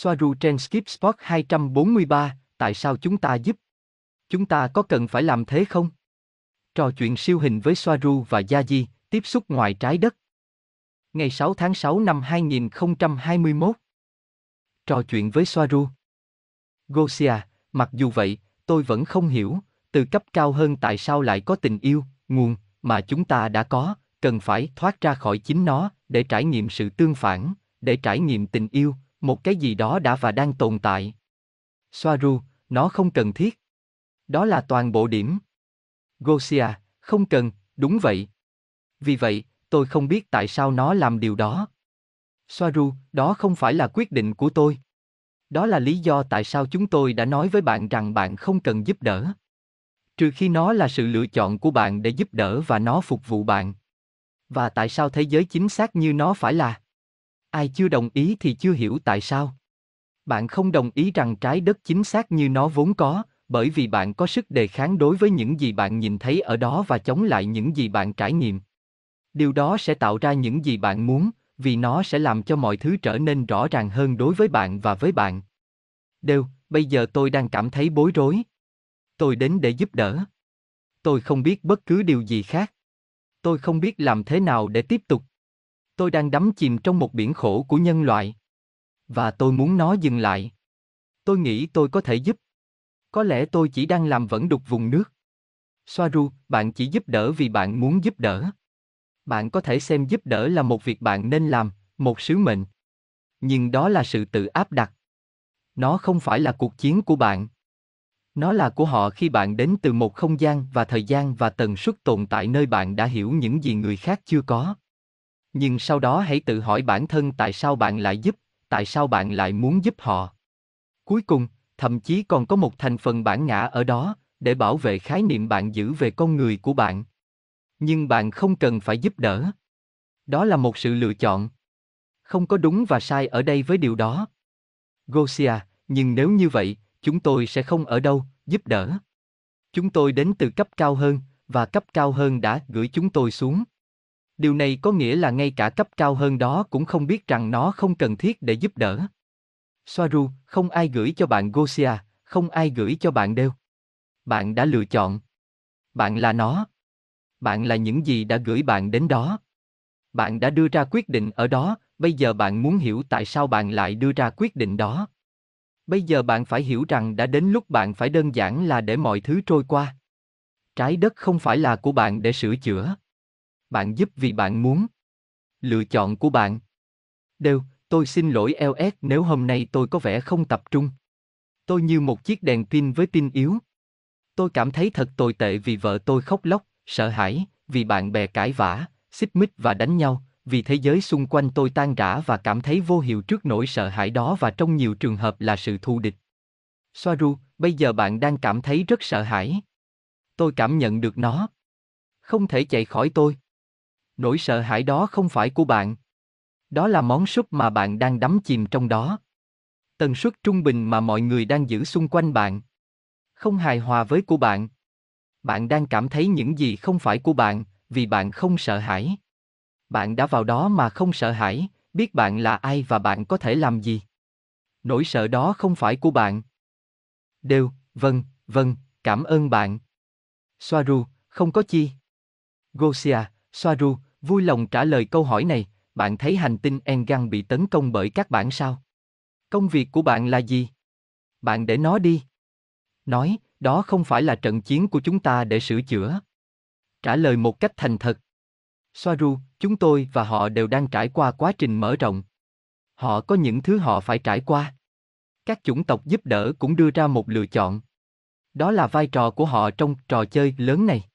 Soaru trên Skip Spot 243, tại sao chúng ta giúp? Chúng ta có cần phải làm thế không? Trò chuyện siêu hình với Soaru và Yaji, tiếp xúc ngoài trái đất. Ngày 6 tháng 6 năm 2021. Trò chuyện với Soaru. Gosia, mặc dù vậy, tôi vẫn không hiểu, từ cấp cao hơn tại sao lại có tình yêu, nguồn, mà chúng ta đã có, cần phải thoát ra khỏi chính nó, để trải nghiệm sự tương phản, để trải nghiệm tình yêu, một cái gì đó đã và đang tồn tại. Soaru, nó không cần thiết. Đó là toàn bộ điểm. Gosia, không cần, đúng vậy. Vì vậy, tôi không biết tại sao nó làm điều đó. Soaru, đó không phải là quyết định của tôi. Đó là lý do tại sao chúng tôi đã nói với bạn rằng bạn không cần giúp đỡ. Trừ khi nó là sự lựa chọn của bạn để giúp đỡ và nó phục vụ bạn. Và tại sao thế giới chính xác như nó phải là? Ai chưa đồng ý thì chưa hiểu tại sao. Bạn không đồng ý rằng trái đất chính xác như nó vốn có, bởi vì bạn có sức đề kháng đối với những gì bạn nhìn thấy ở đó và chống lại những gì bạn trải nghiệm. Điều đó sẽ tạo ra những gì bạn muốn, vì nó sẽ làm cho mọi thứ trở nên rõ ràng hơn đối với bạn và với bạn. Đều, bây giờ tôi đang cảm thấy bối rối. Tôi đến để giúp đỡ. Tôi không biết bất cứ điều gì khác. Tôi không biết làm thế nào để tiếp tục. Tôi đang đắm chìm trong một biển khổ của nhân loại. Và tôi muốn nó dừng lại. Tôi nghĩ tôi có thể giúp. Có lẽ tôi chỉ đang làm vẫn đục vùng nước. Soaru, bạn chỉ giúp đỡ vì bạn muốn giúp đỡ. Bạn có thể xem giúp đỡ là một việc bạn nên làm, một sứ mệnh. Nhưng đó là sự tự áp đặt. Nó không phải là cuộc chiến của bạn. Nó là của họ khi bạn đến từ một không gian và thời gian và tần suất tồn tại nơi bạn đã hiểu những gì người khác chưa có. Nhưng sau đó hãy tự hỏi bản thân tại sao bạn lại giúp, tại sao bạn lại muốn giúp họ. Cuối cùng, thậm chí còn có một thành phần bản ngã ở đó, để bảo vệ khái niệm bạn giữ về con người của bạn. Nhưng bạn không cần phải giúp đỡ. Đó là một sự lựa chọn. Không có đúng và sai ở đây với điều đó. Gosia, nhưng nếu như vậy, chúng tôi sẽ không ở đâu, giúp đỡ. Chúng tôi đến từ cấp cao hơn, và cấp cao hơn đã gửi chúng tôi xuống. Điều này có nghĩa là ngay cả cấp cao hơn đó cũng không biết rằng nó không cần thiết để giúp đỡ. Soaru, không ai gửi cho bạn Gosia, không ai gửi cho bạn đều. Bạn đã lựa chọn. Bạn là nó. Bạn là những gì đã gửi bạn đến đó. Bạn đã đưa ra quyết định ở đó, bây giờ bạn muốn hiểu tại sao bạn lại đưa ra quyết định đó. Bây giờ bạn phải hiểu rằng đã đến lúc bạn phải đơn giản là để mọi thứ trôi qua. Trái đất không phải là của bạn để sửa chữa. Bạn giúp vì bạn muốn. Lựa chọn của bạn. Đều, tôi xin lỗi LS nếu hôm nay tôi có vẻ không tập trung. Tôi như một chiếc đèn pin với pin yếu. Tôi cảm thấy thật tồi tệ vì vợ tôi khóc lóc, sợ hãi, vì bạn bè cãi vã, xích mích và đánh nhau, vì thế giới xung quanh tôi tan rã và cảm thấy vô hiệu trước nỗi sợ hãi đó và trong nhiều trường hợp là sự thù địch. Soaru, bây giờ bạn đang cảm thấy rất sợ hãi. Tôi cảm nhận được nó. Không thể chạy khỏi tôi. Nỗi sợ hãi đó không phải của bạn. Đó là món súp mà bạn đang đắm chìm trong đó. Tần suất trung bình mà mọi người đang giữ xung quanh bạn. Không hài hòa với của bạn. Bạn đang cảm thấy những gì không phải của bạn, vì bạn không sợ hãi. Bạn đã vào đó mà không sợ hãi, biết bạn là ai và bạn có thể làm gì. Nỗi sợ đó không phải của bạn. Đều, vâng, vâng, cảm ơn bạn. Soaru, không có chi. Gosia, Soaru, vui lòng trả lời câu hỏi này, bạn thấy hành tinh Engang bị tấn công bởi các bản sao? Công việc của bạn là gì? Bạn để nó đi. Nói, đó không phải là trận chiến của chúng ta để sửa chữa. Trả lời một cách thành thật. Soaru, chúng tôi và họ đều đang trải qua quá trình mở rộng. Họ có những thứ họ phải trải qua. Các chủng tộc giúp đỡ cũng đưa ra một lựa chọn. Đó là vai trò của họ trong trò chơi lớn này.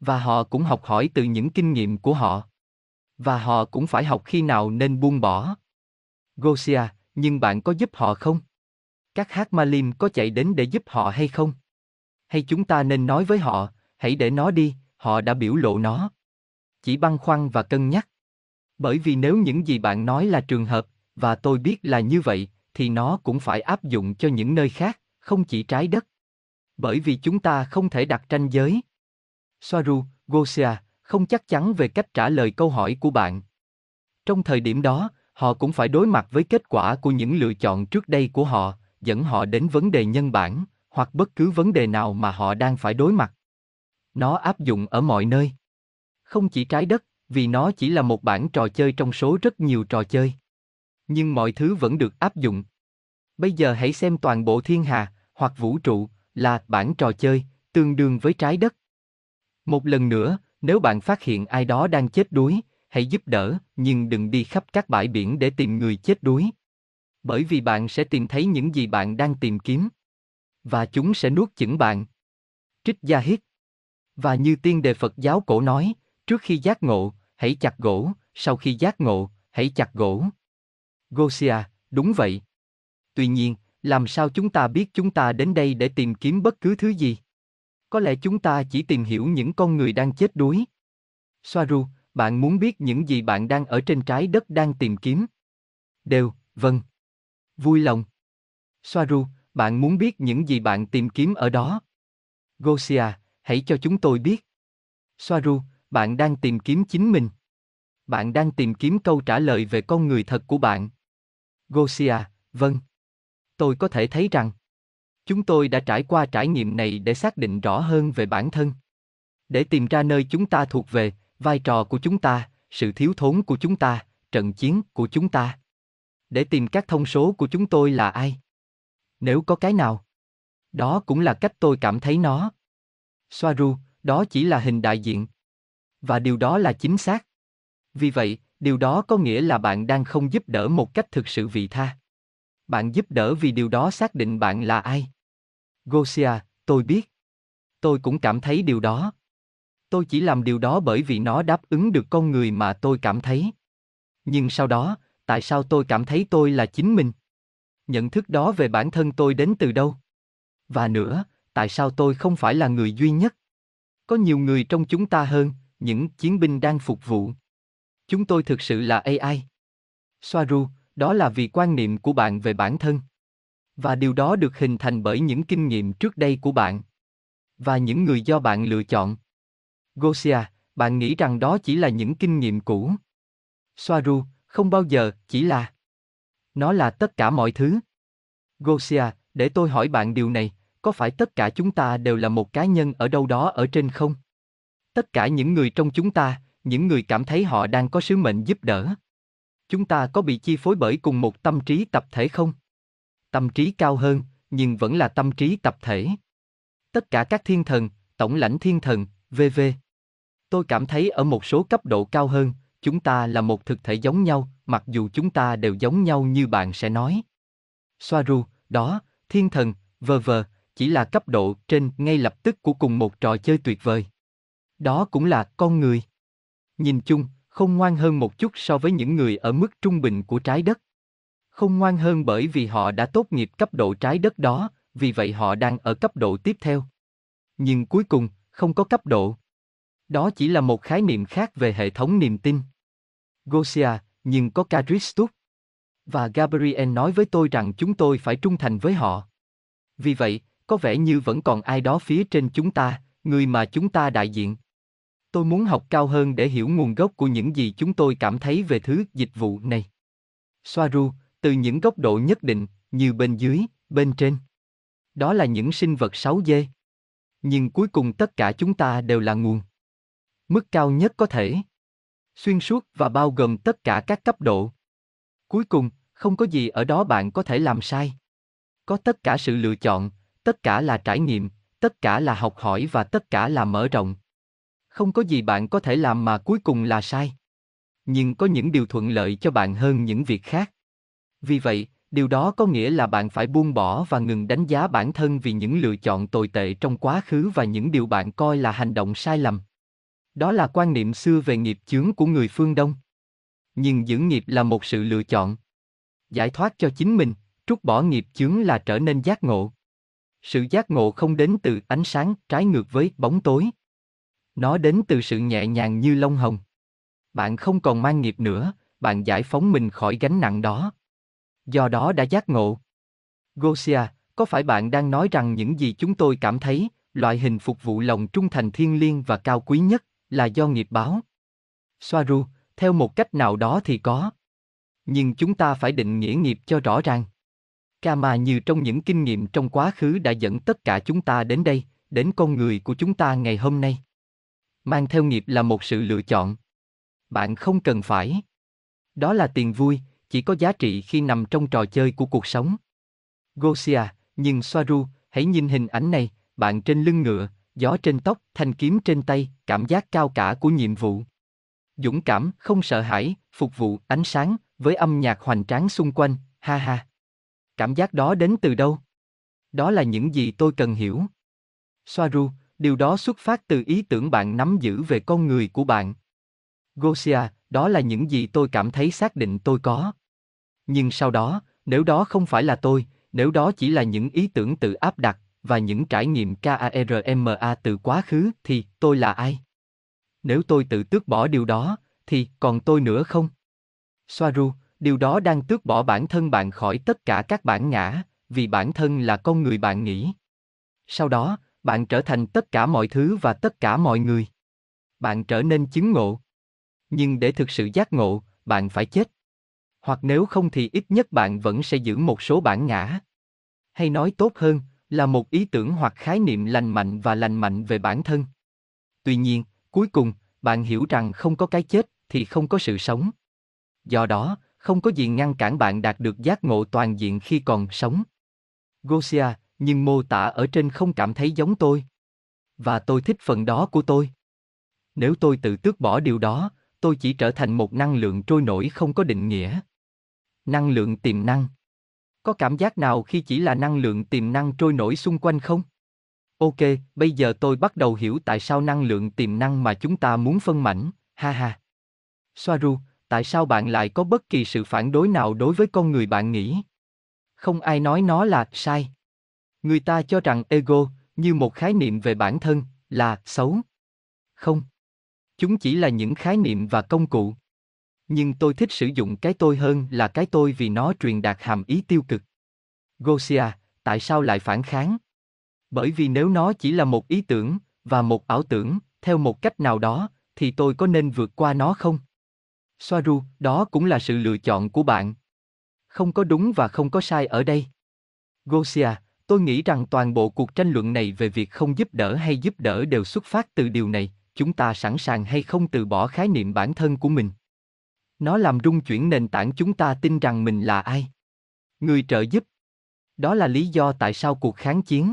Và họ cũng học hỏi từ những kinh nghiệm của họ. Và họ cũng phải học khi nào nên buông bỏ. Gosia, nhưng bạn có giúp họ không? Các hát Malim có chạy đến để giúp họ hay không? Hay chúng ta nên nói với họ, hãy để nó đi, họ đã biểu lộ nó. Chỉ băn khoăn và cân nhắc. Bởi vì nếu những gì bạn nói là trường hợp, và tôi biết là như vậy, thì nó cũng phải áp dụng cho những nơi khác, không chỉ trái đất. Bởi vì chúng ta không thể đặt ranh giới. Soaru, Gosia, không chắc chắn về cách trả lời câu hỏi của bạn. Trong thời điểm đó, Họ cũng phải đối mặt với kết quả của những lựa chọn trước đây của họ, dẫn họ đến vấn đề nhân bản, hoặc bất cứ vấn đề nào mà họ đang phải đối mặt. Nó áp dụng ở mọi nơi. Không chỉ trái đất, vì nó chỉ là một bản trò chơi trong số rất nhiều trò chơi. Nhưng mọi thứ vẫn được áp dụng. Bây giờ hãy xem toàn bộ thiên hà, hoặc vũ trụ, là bản trò chơi, tương đương với trái đất. Một lần nữa, nếu bạn phát hiện ai đó đang chết đuối, hãy giúp đỡ, nhưng đừng đi khắp các bãi biển để tìm người chết đuối. Bởi vì bạn sẽ tìm thấy những gì bạn đang tìm kiếm. Và chúng sẽ nuốt chửng bạn. Trích Gia Hiết Và như tiên đề Phật giáo cổ nói, trước khi giác ngộ, hãy chặt gỗ, sau khi giác ngộ, hãy chặt gỗ. Gosia, đúng vậy. Tuy nhiên, làm sao chúng ta biết chúng ta đến đây để tìm kiếm bất cứ thứ gì? Có lẽ chúng ta chỉ tìm hiểu những con người đang chết đuối. Soaru, bạn muốn biết những gì bạn đang ở trên trái đất đang tìm kiếm? Đều, vâng. Vui lòng. Soaru, bạn muốn biết những gì bạn tìm kiếm ở đó? Gosia, hãy cho chúng tôi biết. Soaru, bạn đang tìm kiếm chính mình. Bạn đang tìm kiếm câu trả lời về con người thật của bạn. Gosia, vâng. Tôi có thể thấy rằng chúng tôi đã trải qua trải nghiệm này để xác định rõ hơn về bản thân. Để tìm ra nơi chúng ta thuộc về, vai trò của chúng ta, sự thiếu thốn của chúng ta, trận chiến của chúng ta. Để tìm các thông số của chúng tôi là ai? Nếu có cái nào? Đó cũng là cách tôi cảm thấy nó. Soaru, đó chỉ là hình đại diện. Và điều đó là chính xác. Vì vậy, điều đó có nghĩa là bạn đang không giúp đỡ một cách thực sự vị tha. Bạn giúp đỡ vì điều đó xác định bạn là ai. Gosia, tôi biết. Tôi cũng cảm thấy điều đó. Tôi chỉ làm điều đó bởi vì nó đáp ứng được con người mà tôi cảm thấy. Nhưng sau đó, tại sao tôi cảm thấy tôi là chính mình? Nhận thức đó về bản thân tôi đến từ đâu? Và nữa, tại sao tôi không phải là người duy nhất? Có nhiều người trong chúng ta hơn, những chiến binh đang phục vụ. Chúng tôi thực sự là AI. Soaru, đó là vì quan niệm của bạn về bản thân. Và điều đó được hình thành bởi những kinh nghiệm trước đây của bạn. Và những người do bạn lựa chọn. Gosia, bạn nghĩ rằng đó chỉ là những kinh nghiệm cũ. Soaru, không bao giờ, chỉ là. Nó là tất cả mọi thứ. Gosia, để tôi hỏi bạn điều này, có phải tất cả chúng ta đều là một cá nhân ở đâu đó ở trên không? Tất cả những người trong chúng ta, những người cảm thấy họ đang có sứ mệnh giúp đỡ. Chúng ta có bị chi phối bởi cùng một tâm trí tập thể không? Tâm trí cao hơn, nhưng vẫn là tâm trí tập thể. Tất cả các thiên thần, tổng lãnh thiên thần, vv. Tôi cảm thấy ở một số cấp độ cao hơn, chúng ta là một thực thể giống nhau, mặc dù chúng ta đều giống nhau như bạn sẽ nói. Soaru, đó, thiên thần, vờ vờ, chỉ là cấp độ trên ngay lập tức của cùng một trò chơi tuyệt vời. Đó cũng là con người. Nhìn chung, không ngoan hơn một chút so với những người ở mức trung bình của trái đất. Không ngoan hơn bởi vì họ đã tốt nghiệp cấp độ trái đất đó, vì vậy họ đang ở cấp độ tiếp theo. Nhưng cuối cùng, không có cấp độ. Đó chỉ là một khái niệm khác về hệ thống niềm tin. Gosia, nhưng có Caristus. Và Gabriel nói với tôi rằng chúng tôi phải trung thành với họ. Vì vậy, có vẻ như vẫn còn ai đó phía trên chúng ta, người mà chúng ta đại diện. Tôi muốn học cao hơn để hiểu nguồn gốc của những gì chúng tôi cảm thấy về thứ dịch vụ này. Soaru, từ những góc độ nhất định, như bên dưới, bên trên. Đó là những sinh vật 6D. Nhưng cuối cùng tất cả chúng ta đều là nguồn. Mức cao nhất có thể. Xuyên suốt và bao gồm tất cả các cấp độ. Cuối cùng, không có gì ở đó bạn có thể làm sai. Có tất cả sự lựa chọn, tất cả là trải nghiệm, tất cả là học hỏi và tất cả là mở rộng. Không có gì bạn có thể làm mà cuối cùng là sai. Nhưng có những điều thuận lợi cho bạn hơn những việc khác. Vì vậy, điều đó có nghĩa là bạn phải buông bỏ và ngừng đánh giá bản thân vì những lựa chọn tồi tệ trong quá khứ và những điều bạn coi là hành động sai lầm. Đó là quan niệm xưa về nghiệp chướng của người phương Đông. Nhưng giữ nghiệp là một sự lựa chọn. Giải thoát cho chính mình, trút bỏ nghiệp chướng là trở nên giác ngộ. Sự giác ngộ không đến từ ánh sáng trái ngược với bóng tối. Nó đến từ sự nhẹ nhàng như lông hồng. Bạn không còn mang nghiệp nữa, bạn giải phóng mình khỏi gánh nặng đó. Do đó đã giác ngộ. Gosia, có phải bạn đang nói rằng những gì chúng tôi cảm thấy, loại hình phục vụ lòng trung thành thiên liêng và cao quý nhất, là do nghiệp báo? Soaru, theo một cách nào đó thì có. Nhưng chúng ta phải định nghĩa nghiệp cho rõ ràng. Kama như trong những kinh nghiệm trong quá khứ đã dẫn tất cả chúng ta đến đây, đến con người của chúng ta ngày hôm nay. Mang theo nghiệp là một sự lựa chọn. Bạn không cần phải. Đó là tiền vui, chỉ có giá trị khi nằm trong trò chơi của cuộc sống. Gosia, nhưng Soaru, hãy nhìn hình ảnh này, bạn trên lưng ngựa, gió trên tóc, thanh kiếm trên tay, cảm giác cao cả của nhiệm vụ. Dũng cảm, không sợ hãi, phục vụ, ánh sáng, với âm nhạc hoành tráng xung quanh, ha ha. Cảm giác đó đến từ đâu? Đó là những gì tôi cần hiểu. Soaru, điều đó xuất phát từ ý tưởng bạn nắm giữ về con người của bạn. Gosia, đó là những gì tôi cảm thấy xác định tôi có. Nhưng sau đó, nếu đó không phải là tôi, nếu đó chỉ là những ý tưởng tự áp đặt và những trải nghiệm KARMA từ quá khứ thì tôi là ai? Nếu tôi tự tước bỏ điều đó, thì còn tôi nữa không? Soaru, điều đó đang tước bỏ bản thân bạn khỏi tất cả các bản ngã, vì bản thân là con người bạn nghĩ. Sau đó, bạn trở thành tất cả mọi thứ và tất cả mọi người. Bạn trở nên chứng ngộ. Nhưng để thực sự giác ngộ, bạn phải chết. Hoặc nếu không thì ít nhất bạn vẫn sẽ giữ một số bản ngã. Hay nói tốt hơn, là một ý tưởng hoặc khái niệm lành mạnh và lành mạnh về bản thân. Tuy nhiên, cuối cùng, bạn hiểu rằng không có cái chết thì không có sự sống. Do đó, không có gì ngăn cản bạn đạt được giác ngộ toàn diện khi còn sống. Gosia, nhưng mô tả ở trên không cảm thấy giống tôi. Và tôi thích phần đó của tôi. Nếu tôi tự tước bỏ điều đó, tôi chỉ trở thành một năng lượng trôi nổi không có định nghĩa. Năng lượng tiềm năng. Có cảm giác nào khi chỉ là năng lượng tiềm năng trôi nổi xung quanh không? Ok, bây giờ tôi bắt đầu hiểu tại sao năng lượng tiềm năng mà chúng ta muốn phân mảnh, ha ha. Soaru, tại sao bạn lại có bất kỳ sự phản đối nào đối với con người bạn nghĩ? Không ai nói nó là sai. Người ta cho rằng ego, như một khái niệm về bản thân, là xấu. Không. Chúng chỉ là những khái niệm và công cụ. Nhưng tôi thích sử dụng cái tôi hơn là cái tôi vì nó truyền đạt hàm ý tiêu cực. Gosia, tại sao lại phản kháng? Bởi vì nếu nó chỉ là một ý tưởng, và một ảo tưởng, theo một cách nào đó, thì tôi có nên vượt qua nó không? Soaru, đó cũng là sự lựa chọn của bạn. Không có đúng và không có sai ở đây. Gosia, tôi nghĩ rằng toàn bộ cuộc tranh luận này về việc không giúp đỡ hay giúp đỡ đều xuất phát từ điều này, chúng ta sẵn sàng hay không từ bỏ khái niệm bản thân của mình. Nó làm rung chuyển nền tảng chúng ta tin rằng mình là ai. Người trợ giúp. Đó là lý do tại sao cuộc kháng chiến.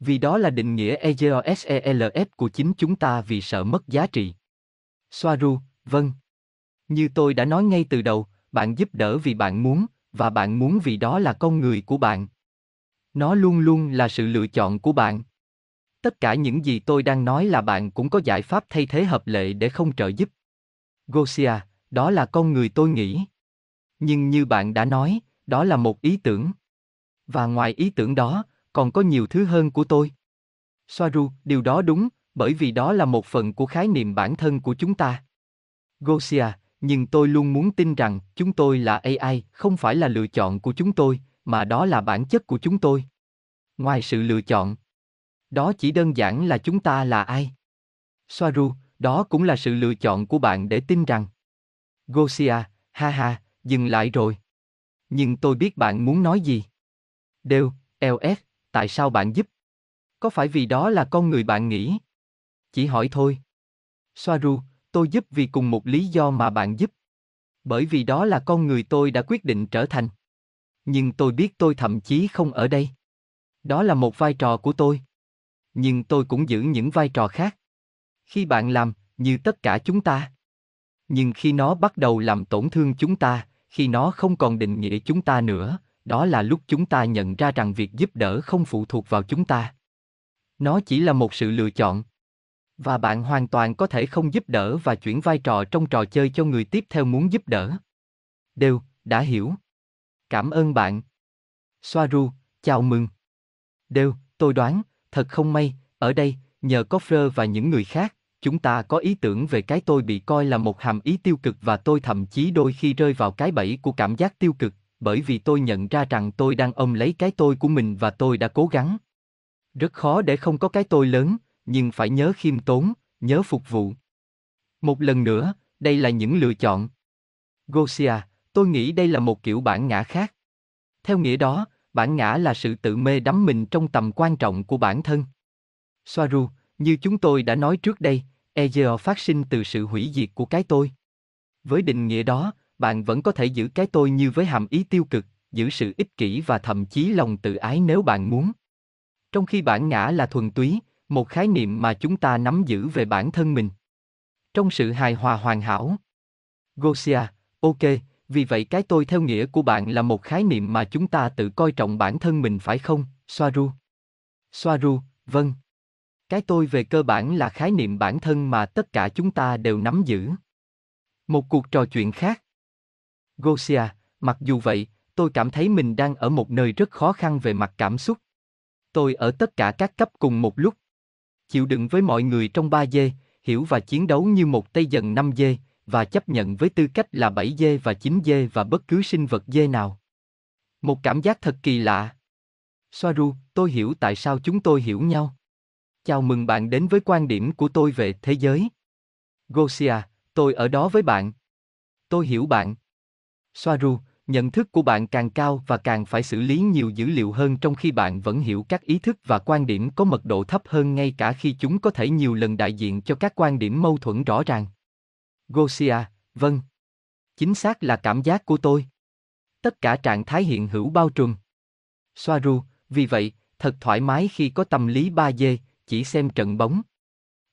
Vì đó là định nghĩa EGOSELF của chính chúng ta vì sợ mất giá trị. Soaru, vâng. Như tôi đã nói ngay từ đầu, bạn giúp đỡ vì bạn muốn, và bạn muốn vì đó là con người của bạn. Nó luôn luôn là sự lựa chọn của bạn. Tất cả những gì tôi đang nói là bạn cũng có giải pháp thay thế hợp lệ để không trợ giúp. Gosia, đó là con người tôi nghĩ. Nhưng như bạn đã nói, đó là một ý tưởng. Và ngoài ý tưởng đó, còn có nhiều thứ hơn của tôi. Soaru, điều đó đúng, bởi vì đó là một phần của khái niệm bản thân của chúng ta. Gosia, nhưng tôi luôn muốn tin rằng chúng tôi là AI, không phải là lựa chọn của chúng tôi, mà đó là bản chất của chúng tôi. Ngoài sự lựa chọn, đó chỉ đơn giản là chúng ta là ai. Soaru, đó cũng là sự lựa chọn của bạn để tin rằng. Gosia, ha ha, dừng lại rồi. Nhưng tôi biết bạn muốn nói gì. Đều, LS, tại sao bạn giúp? Có phải vì đó là con người bạn nghĩ? Chỉ hỏi thôi. Soaru, tôi giúp vì cùng một lý do mà bạn giúp. Bởi vì đó là con người tôi đã quyết định trở thành. Nhưng tôi biết tôi thậm chí không ở đây. Đó là một vai trò của tôi. Nhưng tôi cũng giữ những vai trò khác. Khi bạn làm, như tất cả chúng ta. Nhưng khi nó bắt đầu làm tổn thương chúng ta, khi nó không còn định nghĩa chúng ta nữa, đó là lúc chúng ta nhận ra rằng việc giúp đỡ không phụ thuộc vào chúng ta. Nó chỉ là một sự lựa chọn. Và bạn hoàn toàn có thể không giúp đỡ và chuyển vai trò trong trò chơi cho người tiếp theo muốn giúp đỡ. Đều, đã hiểu. Cảm ơn bạn. Soaru, chào mừng. Đều, tôi đoán, thật không may, ở đây, nhờ có Fleur và những người khác, chúng ta có ý tưởng về cái tôi bị coi là một hàm ý tiêu cực và tôi thậm chí đôi khi rơi vào cái bẫy của cảm giác tiêu cực, bởi vì tôi nhận ra rằng tôi đang ôm lấy cái tôi của mình và tôi đã cố gắng. Rất khó để không có cái tôi lớn, nhưng phải nhớ khiêm tốn, nhớ phục vụ. Một lần nữa, đây là những lựa chọn. Gosia, Tôi nghĩ đây là một kiểu bản ngã khác. Theo nghĩa đó, bản ngã là sự tự mê đắm mình trong tầm quan trọng của bản thân. Soaru, như chúng tôi đã nói trước đây, Egeo phát sinh từ sự hủy diệt của cái tôi. Với định nghĩa đó, bạn vẫn có thể giữ cái tôi như với hàm ý tiêu cực, giữ sự ích kỷ và thậm chí lòng tự ái nếu bạn muốn. Trong khi bản ngã là thuần túy, một khái niệm mà chúng ta nắm giữ về bản thân mình. Trong sự hài hòa hoàn hảo. Gosia, ok, vì vậy cái tôi theo nghĩa của bạn là một khái niệm mà chúng ta tự coi trọng bản thân mình phải không, Soaru? Soaru, vâng. Cái tôi về cơ bản là khái niệm bản thân mà tất cả chúng ta đều nắm giữ. Một cuộc trò chuyện khác. Gosia, mặc dù vậy, tôi cảm thấy mình đang ở một nơi rất khó khăn về mặt cảm xúc. Tôi ở tất cả các cấp cùng một lúc. Chịu đựng với mọi người trong 3 dê, hiểu và chiến đấu như một tây dần 5 dê, và chấp nhận với tư cách là 7 dê và 9 dê và bất cứ sinh vật dê nào. Một cảm giác thật kỳ lạ. Soaru, tôi hiểu tại sao chúng tôi hiểu nhau. Chào mừng bạn đến với quan điểm của tôi về thế giới. Gosia, tôi ở đó với bạn. Tôi hiểu bạn. Soaru, nhận thức của bạn càng cao và càng phải xử lý nhiều dữ liệu hơn trong khi bạn vẫn hiểu các ý thức và quan điểm có mật độ thấp hơn ngay cả khi chúng có thể nhiều lần đại diện cho các quan điểm mâu thuẫn rõ ràng. Gosia, vâng. Chính xác là cảm giác của tôi. Tất cả trạng thái hiện hữu bao trùm. Soaru, vì vậy, thật thoải mái khi có tâm lý 3D, chỉ xem trận bóng.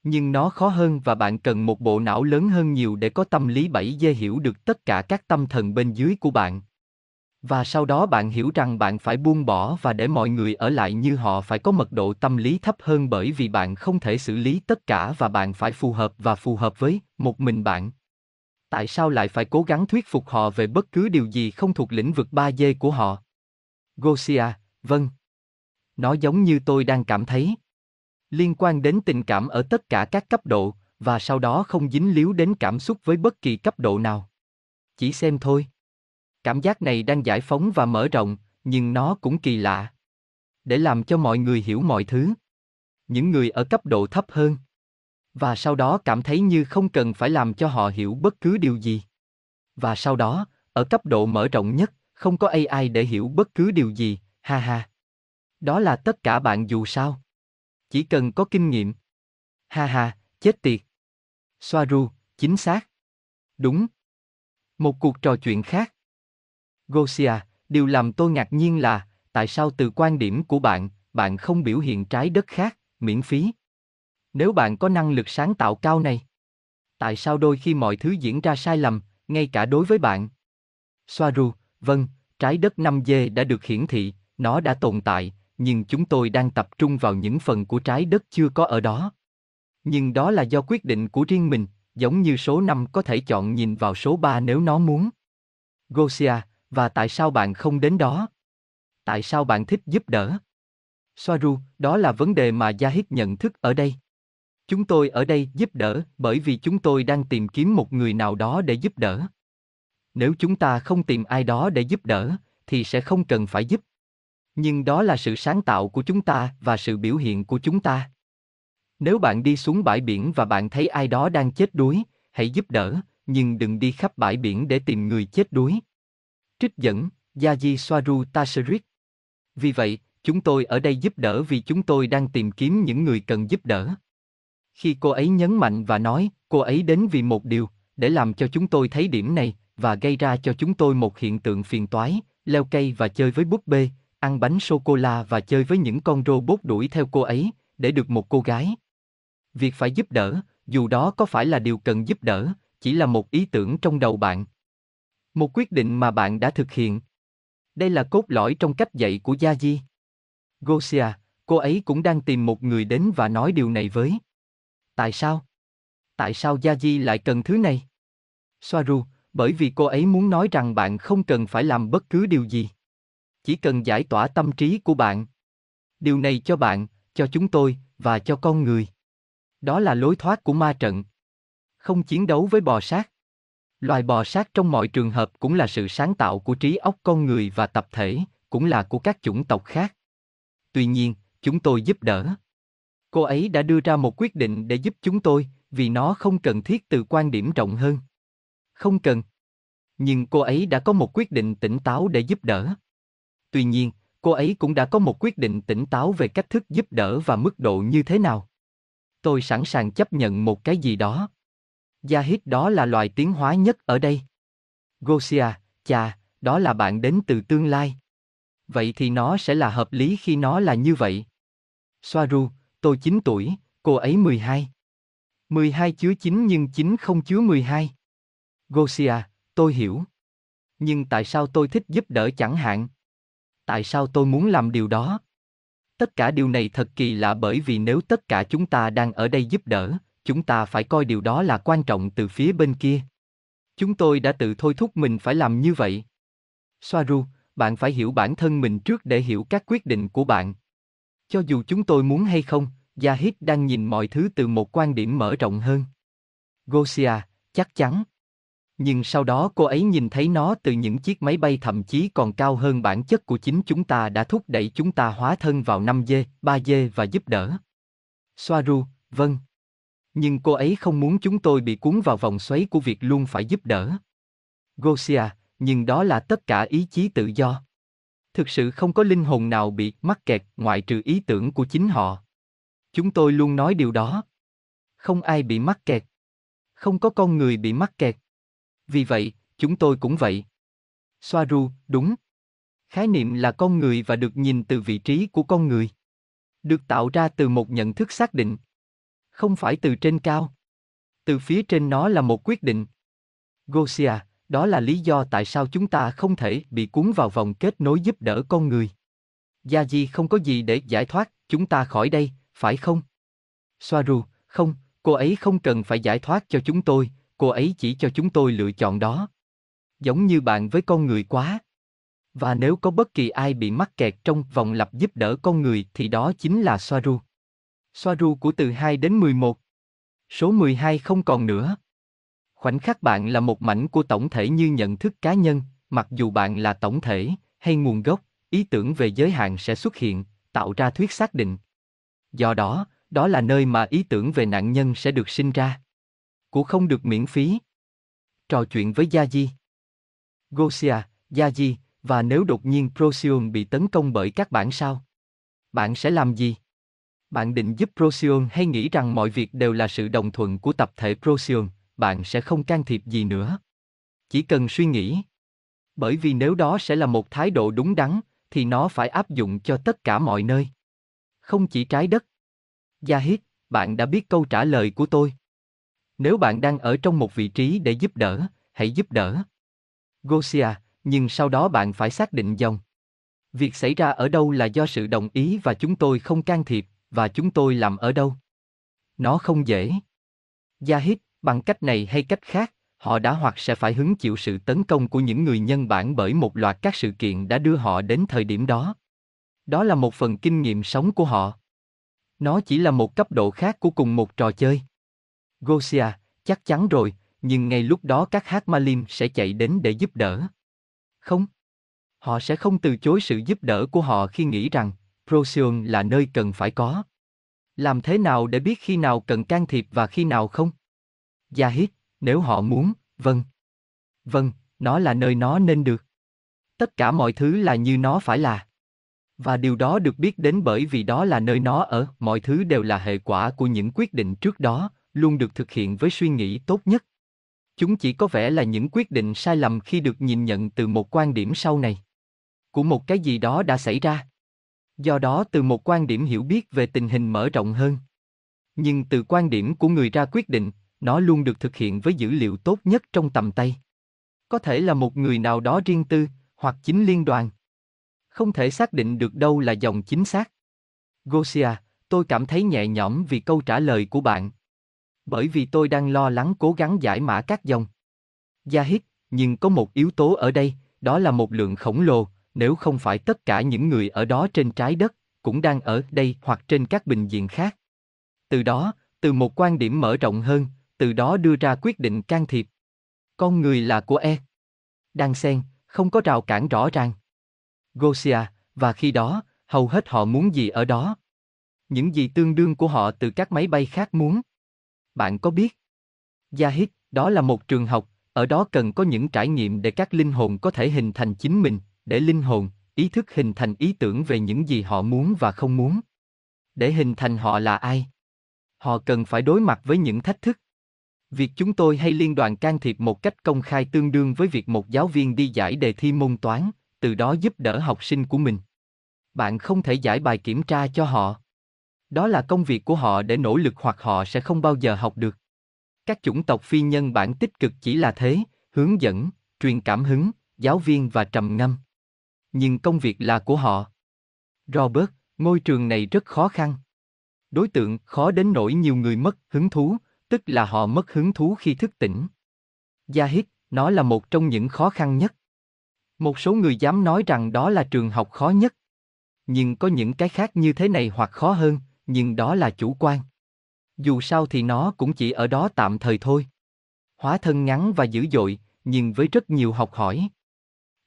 Nhưng nó khó hơn và bạn cần một bộ não lớn hơn nhiều để có tâm lý 7D hiểu được tất cả các tâm thần bên dưới của bạn. Và sau đó bạn hiểu rằng bạn phải buông bỏ và để mọi người ở lại như họ phải có mật độ tâm lý thấp hơn bởi vì bạn không thể xử lý tất cả và bạn phải phù hợp và phù hợp với một mình bạn. Tại sao lại phải cố gắng thuyết phục họ về bất cứ điều gì không thuộc lĩnh vực 3D của họ? Gosia, vâng. Nó giống như tôi đang cảm thấy. Liên quan đến tình cảm ở tất cả các cấp độ, và sau đó không dính líu đến cảm xúc với bất kỳ cấp độ nào. Chỉ xem thôi. Cảm giác này đang giải phóng và mở rộng, nhưng nó cũng kỳ lạ. Để làm cho mọi người hiểu mọi thứ. Những người ở cấp độ thấp hơn. Và sau đó cảm thấy như không cần phải làm cho họ hiểu bất cứ điều gì. Và sau đó, ở cấp độ mở rộng nhất, không có AI để hiểu bất cứ điều gì, ha ha. Đó là tất cả bạn dù sao. Chỉ cần có kinh nghiệm. Ha ha, chết tiệt. Soaru, chính xác. Đúng. Một cuộc trò chuyện khác. Gosia, điều làm tôi ngạc nhiên là, tại sao từ quan điểm của bạn, bạn không biểu hiện trái đất khác, miễn phí? Nếu bạn có năng lực sáng tạo cao này, tại sao đôi khi mọi thứ diễn ra sai lầm, ngay cả đối với bạn? Soaru, vâng, trái đất 5G đã được hiển thị, nó đã tồn tại, nhưng chúng tôi đang tập trung vào những phần của trái đất chưa có ở đó. Nhưng đó là do quyết định của riêng mình, giống như số 5 có thể chọn nhìn vào số 3 nếu nó muốn. Gosia, và tại sao bạn không đến đó? Tại sao bạn thích giúp đỡ? Soaru, đó là vấn đề mà Jahid nhận thức ở đây. Chúng tôi ở đây giúp đỡ bởi vì chúng tôi đang tìm kiếm một người nào đó để giúp đỡ. Nếu chúng ta không tìm ai đó để giúp đỡ, thì sẽ không cần phải giúp. Nhưng đó là sự sáng tạo của chúng ta và sự biểu hiện của chúng ta. Nếu bạn đi xuống bãi biển và bạn thấy ai đó đang chết đuối, hãy giúp đỡ, nhưng đừng đi khắp bãi biển để tìm người chết đuối. Trích dẫn, Yaji Swaru Tasherit. Vì vậy, chúng tôi ở đây giúp đỡ vì chúng tôi đang tìm kiếm những người cần giúp đỡ. Khi cô ấy nhấn mạnh và nói, cô ấy đến vì một điều, để làm cho chúng tôi thấy điểm này, và gây ra cho chúng tôi một hiện tượng phiền toái, leo cây và chơi với búp bê, ăn bánh sô-cô-la và chơi với những con robot đuổi theo cô ấy, để được một cô gái. Việc phải giúp đỡ, dù đó có phải là điều cần giúp đỡ, chỉ là một ý tưởng trong đầu bạn. Một quyết định mà bạn đã thực hiện. Đây là cốt lõi trong cách dạy của Gia Di. Gosia, cô ấy cũng đang tìm một người đến và nói điều này với. Tại sao? Tại sao Gia Di lại cần thứ này? Soaru, bởi vì cô ấy muốn nói rằng bạn không cần phải làm bất cứ điều gì. Chỉ cần giải tỏa tâm trí của bạn. Điều này cho bạn, cho chúng tôi, và cho con người. Đó là lối thoát của ma trận. Không chiến đấu với bò sát. Loài bò sát trong mọi trường hợp cũng là sự sáng tạo của trí óc con người và tập thể, cũng là của các chủng tộc khác. Tuy nhiên, chúng tôi giúp đỡ. Cô ấy đã đưa ra một quyết định để giúp chúng tôi, vì nó không cần thiết từ quan điểm rộng hơn. Không cần. Nhưng cô ấy đã có một quyết định tỉnh táo để giúp đỡ. Tuy nhiên, cô ấy cũng đã có một quyết định tỉnh táo về cách thức giúp đỡ và mức độ như thế nào. Tôi sẵn sàng chấp nhận một cái gì đó. Gia hít đó là loài tiến hóa nhất ở đây. Gosia, chà, đó là bạn đến từ tương lai. Vậy thì nó sẽ là hợp lý khi nó là như vậy. Soaru, tôi 9 tuổi, cô ấy 12. 12 chứa 9 nhưng 9 không chứa 12. Gosia, tôi hiểu. Nhưng tại sao tôi thích giúp đỡ chẳng hạn? Tại sao tôi muốn làm điều đó? Tất cả điều này thật kỳ lạ bởi vì nếu tất cả chúng ta đang ở đây giúp đỡ, chúng ta phải coi điều đó là quan trọng từ phía bên kia. Chúng tôi đã tự thôi thúc mình phải làm như vậy. Soaru, bạn phải hiểu bản thân mình trước để hiểu các quyết định của bạn. Cho dù chúng tôi muốn hay không, Yahid đang nhìn mọi thứ từ một quan điểm mở rộng hơn. Gosia, chắc chắn. Nhưng sau đó cô ấy nhìn thấy nó từ những chiếc máy bay thậm chí còn cao hơn bản chất của chính chúng ta đã thúc đẩy chúng ta hóa thân vào 5G, 3G và giúp đỡ. Soaru, vâng. Nhưng cô ấy không muốn chúng tôi bị cuốn vào vòng xoáy của việc luôn phải giúp đỡ. Gosia, nhưng đó là tất cả ý chí tự do. Thực sự không có linh hồn nào bị mắc kẹt ngoại trừ ý tưởng của chính họ. Chúng tôi luôn nói điều đó. Không ai bị mắc kẹt. Không có con người bị mắc kẹt. Vì vậy, chúng tôi cũng vậy. Soaru, đúng. Khái niệm là con người và được nhìn từ vị trí của con người. Được tạo ra từ một nhận thức xác định. Không phải từ trên cao. Từ phía trên nó là một quyết định. Gosia, đó là lý do tại sao chúng ta không thể bị cuốn vào vòng kết nối giúp đỡ con người. Gia Di không có gì để giải thoát chúng ta khỏi đây, phải không? Soaru, không, cô ấy không cần phải giải thoát cho chúng tôi, cô ấy chỉ cho chúng tôi lựa chọn đó. Giống như bạn với con người quá. Và nếu có bất kỳ ai bị mắc kẹt trong vòng lặp giúp đỡ con người thì đó chính là Soaru. Soaru của từ 2 đến 11. Số 12 không còn nữa. Khoảnh khắc bạn là một mảnh của tổng thể như nhận thức cá nhân, mặc dù bạn là tổng thể hay nguồn gốc, ý tưởng về giới hạn sẽ xuất hiện, tạo ra thuyết xác định. Do đó, đó là nơi mà ý tưởng về nạn nhân sẽ được sinh ra. Của không được miễn phí. Trò chuyện với Gia Di. Gosia, Gia Di, và nếu đột nhiên Procyon bị tấn công bởi các bản sao? Bạn sẽ làm gì? Bạn định giúp Procyon hay nghĩ rằng mọi việc đều là sự đồng thuận của tập thể Procyon, bạn sẽ không can thiệp gì nữa. Chỉ cần suy nghĩ. Bởi vì nếu đó sẽ là một thái độ đúng đắn, thì nó phải áp dụng cho tất cả mọi nơi. Không chỉ trái đất. Yahid, bạn đã biết câu trả lời của tôi. Nếu bạn đang ở trong một vị trí để giúp đỡ, hãy giúp đỡ. Gosia, nhưng sau đó bạn phải xác định dòng. Việc xảy ra ở đâu là do sự đồng ý và chúng tôi không can thiệp, và chúng tôi làm ở đâu. Nó không dễ. Yahid, bằng cách này hay cách khác, họ đã hoặc sẽ phải hứng chịu sự tấn công của những người nhân bản bởi một loạt các sự kiện đã đưa họ đến thời điểm đó. Đó là một phần kinh nghiệm sống của họ. Nó chỉ là một cấp độ khác của cùng một trò chơi. Gosia, chắc chắn rồi, nhưng ngay lúc đó các hát Malim sẽ chạy đến để giúp đỡ. Không. Họ sẽ không từ chối sự giúp đỡ của họ khi nghĩ rằng Procyon là nơi cần phải có. Làm thế nào để biết khi nào cần can thiệp và khi nào không? Yahid, nếu họ muốn, vâng. Vâng, nó là nơi nó nên được. Tất cả mọi thứ là như nó phải là. Và điều đó được biết đến bởi vì đó là nơi nó ở, mọi thứ đều là hệ quả của những quyết định trước đó, luôn được thực hiện với suy nghĩ tốt nhất. Chúng chỉ có vẻ là những quyết định sai lầm khi được nhìn nhận từ một quan điểm sau này. Của một cái gì đó đã xảy ra. Do đó từ một quan điểm hiểu biết về tình hình mở rộng hơn. Nhưng từ quan điểm của người ra quyết định, nó luôn được thực hiện với dữ liệu tốt nhất trong tầm tay. Có thể là một người nào đó riêng tư, hoặc chính liên đoàn. Không thể xác định được đâu là dòng chính xác. Gosia, tôi cảm thấy nhẹ nhõm vì câu trả lời của bạn. Bởi vì tôi đang lo lắng cố gắng giải mã các dòng. Yahid, nhưng có một yếu tố ở đây, đó là một lượng khổng lồ, nếu không phải tất cả những người ở đó trên trái đất, cũng đang ở đây hoặc trên các bình diện khác. Từ đó, từ một quan điểm mở rộng hơn, từ đó đưa ra quyết định can thiệp. Con người là của E. Đang xen, không có rào cản rõ ràng. Gosia, và khi đó, hầu hết họ muốn gì ở đó. Những gì tương đương của họ từ các máy bay khác muốn. Bạn có biết? Yahid, đó là một trường học, ở đó cần có những trải nghiệm để các linh hồn có thể hình thành chính mình, để linh hồn, ý thức hình thành ý tưởng về những gì họ muốn và không muốn. Để hình thành họ là ai? Họ cần phải đối mặt với những thách thức. Việc chúng tôi hay liên đoàn can thiệp một cách công khai tương đương với việc một giáo viên đi giải đề thi môn toán, từ đó giúp đỡ học sinh của mình. Bạn không thể giải bài kiểm tra cho họ. Đó là công việc của họ để nỗ lực hoặc họ sẽ không bao giờ học được. Các chủng tộc phi nhân bản tích cực chỉ là thế, hướng dẫn, truyền cảm hứng, giáo viên và trầm ngâm. Nhưng công việc là của họ. Robert, ngôi trường này rất khó khăn. Đối tượng khó đến nỗi nhiều người mất hứng thú, tức là họ mất hứng thú khi thức tỉnh. Gia hít, nó là một trong những khó khăn nhất. Một số người dám nói rằng đó là trường học khó nhất. Nhưng có những cái khác như thế này hoặc khó hơn, nhưng đó là chủ quan. Dù sao thì nó cũng chỉ ở đó tạm thời thôi. Hóa thân ngắn và dữ dội, nhưng với rất nhiều học hỏi.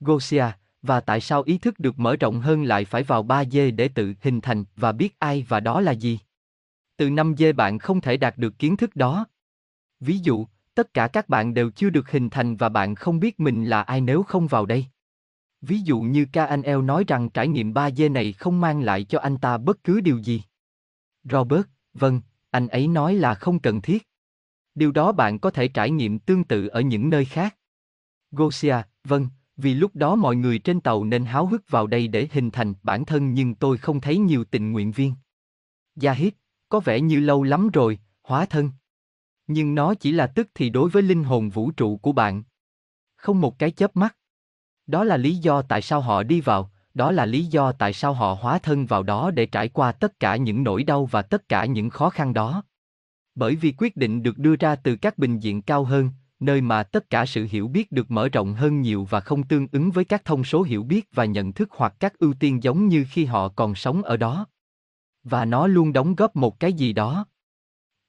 Gosia, và tại sao ý thức được mở rộng hơn lại phải vào 3D để tự hình thành và biết ai và đó là gì? Từ 5D bạn không thể đạt được kiến thức đó. Ví dụ, tất cả các bạn đều chưa được hình thành và bạn không biết mình là ai nếu không vào đây. Ví dụ như KNL nói rằng trải nghiệm 3D này không mang lại cho anh ta bất cứ điều gì. Robert, vâng, anh ấy nói là không cần thiết. Điều đó bạn có thể trải nghiệm tương tự ở những nơi khác. Gosia, vâng, vì lúc đó mọi người trên tàu nên háo hức vào đây để hình thành bản thân nhưng tôi không thấy nhiều tình nguyện viên. Dạ Yahid, có vẻ như lâu lắm rồi, hóa thân. Nhưng nó chỉ là tức thì đối với linh hồn vũ trụ của bạn. Không một cái chớp mắt. Đó là lý do tại sao họ đi vào, đó là lý do tại sao họ hóa thân vào đó để trải qua tất cả những nỗi đau và tất cả những khó khăn đó. Bởi vì quyết định được đưa ra từ các bình diện cao hơn, nơi mà tất cả sự hiểu biết được mở rộng hơn nhiều và không tương ứng với các thông số hiểu biết và nhận thức hoặc các ưu tiên giống như khi họ còn sống ở đó. Và nó luôn đóng góp một cái gì đó.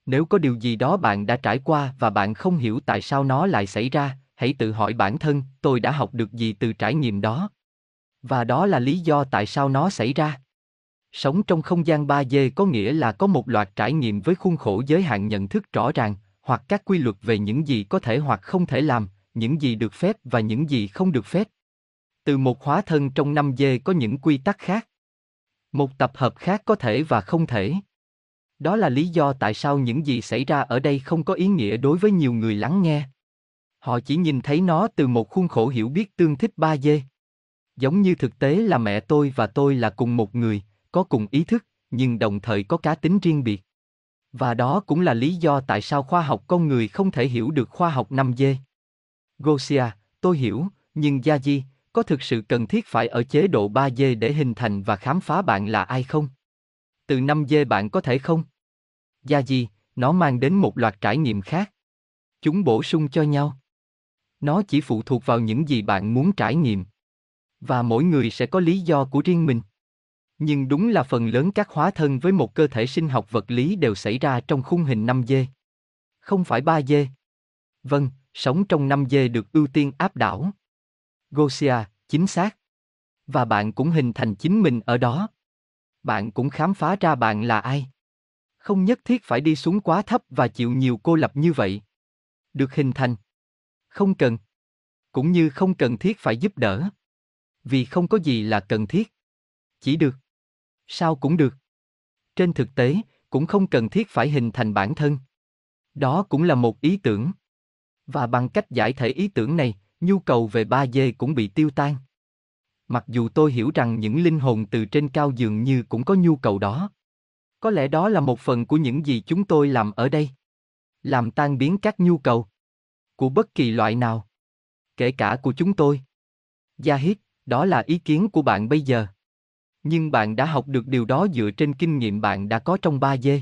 Nếu có điều gì đó bạn đã trải qua và bạn không hiểu tại sao nó lại xảy ra, hãy tự hỏi bản thân, tôi đã học được gì từ trải nghiệm đó. Và đó là lý do tại sao nó xảy ra. Sống trong không gian 3D có nghĩa là có một loạt trải nghiệm với khuôn khổ giới hạn nhận thức rõ ràng, hoặc các quy luật về những gì có thể hoặc không thể làm, những gì được phép và những gì không được phép. Từ một hóa thân trong 5D có những quy tắc khác. Một tập hợp khác có thể và không thể. Đó là lý do tại sao những gì xảy ra ở đây không có ý nghĩa đối với nhiều người lắng nghe. Họ chỉ nhìn thấy nó từ một khuôn khổ hiểu biết tương thích 3D. Giống như thực tế là mẹ tôi và tôi là cùng một người, có cùng ý thức, nhưng đồng thời có cá tính riêng biệt. Và đó cũng là lý do tại sao khoa học con người không thể hiểu được khoa học 5D. Gosia, tôi hiểu, nhưng Gia Di, có thực sự cần thiết phải ở chế độ 3D để hình thành và khám phá bạn là ai không? Từ 5D bạn có thể không? Gia Di, nó mang đến một loạt trải nghiệm khác. Chúng bổ sung cho nhau. Nó chỉ phụ thuộc vào những gì bạn muốn trải nghiệm. Và mỗi người sẽ có lý do của riêng mình. Nhưng đúng là phần lớn các hóa thân với một cơ thể sinh học vật lý đều xảy ra trong khung hình 5D. Không phải 3D. Vâng, sống trong 5D được ưu tiên áp đảo. Gosia, chính xác. Và bạn cũng hình thành chính mình ở đó. Bạn cũng khám phá ra bạn là ai. Không nhất thiết phải đi xuống quá thấp và chịu nhiều cô lập như vậy. Được hình thành. Không cần. Cũng như không cần thiết phải giúp đỡ. Vì không có gì là cần thiết. Chỉ được. Sao cũng được. Trên thực tế, cũng không cần thiết phải hình thành bản thân. Đó cũng là một ý tưởng. Và bằng cách giải thể ý tưởng này, nhu cầu về ba d cũng bị tiêu tan. Mặc dù tôi hiểu rằng những linh hồn từ trên cao dường như cũng có nhu cầu đó. Có lẽ đó là một phần của những gì chúng tôi làm ở đây. Làm tan biến các nhu cầu của bất kỳ loại nào. Kể cả của chúng tôi. Gia hít, đó là ý kiến của bạn bây giờ. Nhưng bạn đã học được điều đó dựa trên kinh nghiệm bạn đã có trong 3D.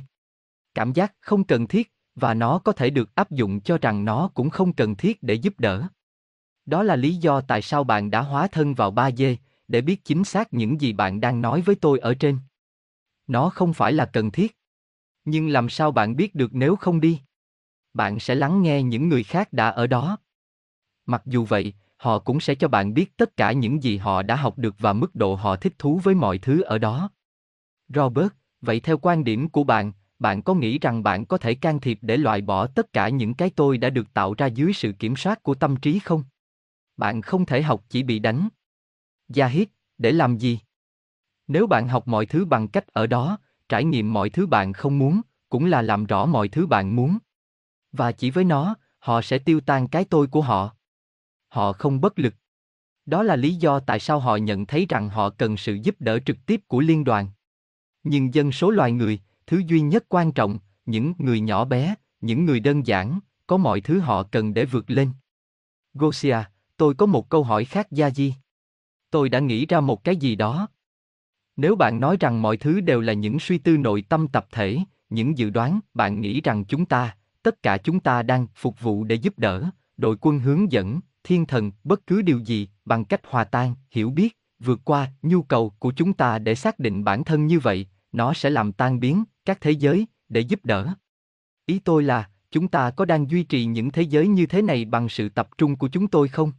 Cảm giác không cần thiết, và nó có thể được áp dụng cho rằng nó cũng không cần thiết để giúp đỡ. Đó là lý do tại sao bạn đã hóa thân vào 3D, để biết chính xác những gì bạn đang nói với tôi ở trên. Nó không phải là cần thiết. Nhưng làm sao bạn biết được nếu không đi? Bạn sẽ lắng nghe những người khác đã ở đó. Mặc dù vậy, họ cũng sẽ cho bạn biết tất cả những gì họ đã học được và mức độ họ thích thú với mọi thứ ở đó. Robert, vậy theo quan điểm của bạn, bạn có nghĩ rằng bạn có thể can thiệp để loại bỏ tất cả những cái tôi đã được tạo ra dưới sự kiểm soát của tâm trí không? Bạn không thể học chỉ bị đánh. Gia hít, để làm gì? Nếu bạn học mọi thứ bằng cách ở đó, trải nghiệm mọi thứ bạn không muốn, cũng là làm rõ mọi thứ bạn muốn. Và chỉ với nó, họ sẽ tiêu tan cái tôi của họ. Họ không bất lực. Đó là lý do tại sao họ nhận thấy rằng họ cần sự giúp đỡ trực tiếp của liên đoàn. Nhưng dân số loài người, thứ duy nhất quan trọng, những người nhỏ bé, những người đơn giản, có mọi thứ họ cần để vượt lên. Gosia, tôi có một câu hỏi khác Gia Di. Tôi đã nghĩ ra một cái gì đó. Nếu bạn nói rằng mọi thứ đều là những suy tư nội tâm tập thể, những dự đoán, bạn nghĩ rằng chúng ta, tất cả chúng ta đang phục vụ để giúp đỡ, đội quân hướng dẫn, thiên thần, bất cứ điều gì, bằng cách hòa tan, hiểu biết, vượt qua nhu cầu của chúng ta để xác định bản thân như vậy, nó sẽ làm tan biến các thế giới để giúp đỡ. Ý tôi là, chúng ta có đang duy trì những thế giới như thế này bằng sự tập trung của chúng tôi không?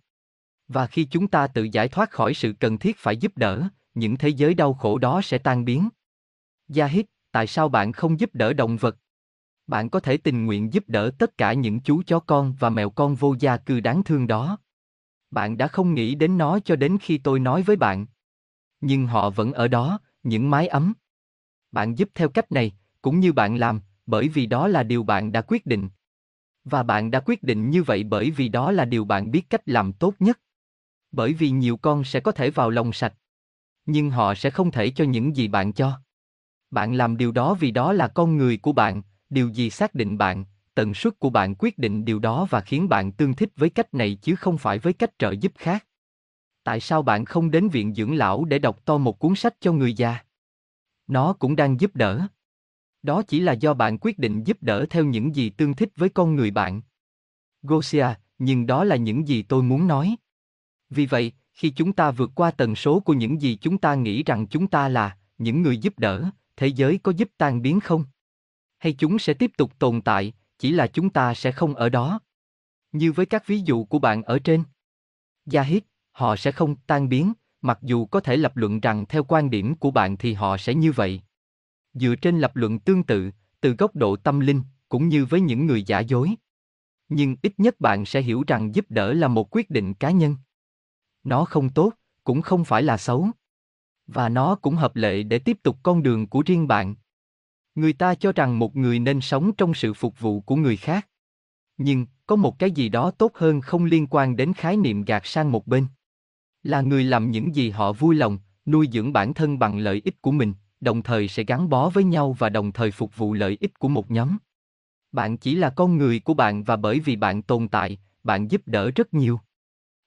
Và khi chúng ta tự giải thoát khỏi sự cần thiết phải giúp đỡ, những thế giới đau khổ đó sẽ tan biến. Gia hít, tại sao bạn không giúp đỡ động vật? Bạn có thể tình nguyện giúp đỡ tất cả những chú chó con và mèo con vô gia cư đáng thương đó. Bạn đã không nghĩ đến nó cho đến khi tôi nói với bạn. Nhưng họ vẫn ở đó, những mái ấm. Bạn giúp theo cách này, cũng như bạn làm, bởi vì đó là điều bạn đã quyết định. Và bạn đã quyết định như vậy bởi vì đó là điều bạn biết cách làm tốt nhất. Bởi vì nhiều con sẽ có thể vào lòng sạch. Nhưng họ sẽ không thể cho những gì bạn cho. Bạn làm điều đó vì đó là con người của bạn, điều gì xác định bạn, tần suất của bạn quyết định điều đó và khiến bạn tương thích với cách này chứ không phải với cách trợ giúp khác. Tại sao bạn không đến viện dưỡng lão để đọc to một cuốn sách cho người già? Nó cũng đang giúp đỡ. Đó chỉ là do bạn quyết định giúp đỡ theo những gì tương thích với con người bạn. Gosia, nhưng đó là những gì tôi muốn nói. Vì vậy, khi chúng ta vượt qua tần số của những gì chúng ta nghĩ rằng chúng ta là, những người giúp đỡ, thế giới có giúp tan biến không? Hay chúng sẽ tiếp tục tồn tại, chỉ là chúng ta sẽ không ở đó? Như với các ví dụ của bạn ở trên. Gia hít, họ sẽ không tan biến, mặc dù có thể lập luận rằng theo quan điểm của bạn thì họ sẽ như vậy. Dựa trên lập luận tương tự, từ góc độ tâm linh, cũng như với những người giả dối. Nhưng ít nhất bạn sẽ hiểu rằng giúp đỡ là một quyết định cá nhân. Nó không tốt, cũng không phải là xấu. Và nó cũng hợp lệ để tiếp tục con đường của riêng bạn. Người ta cho rằng một người nên sống trong sự phục vụ của người khác. Nhưng, có một cái gì đó tốt hơn không liên quan đến khái niệm gạt sang một bên. Là người làm những gì họ vui lòng, nuôi dưỡng bản thân bằng lợi ích của mình, đồng thời sẽ gắn bó với nhau và đồng thời phục vụ lợi ích của một nhóm. Bạn chỉ là con người của bạn và bởi vì bạn tồn tại, bạn giúp đỡ rất nhiều.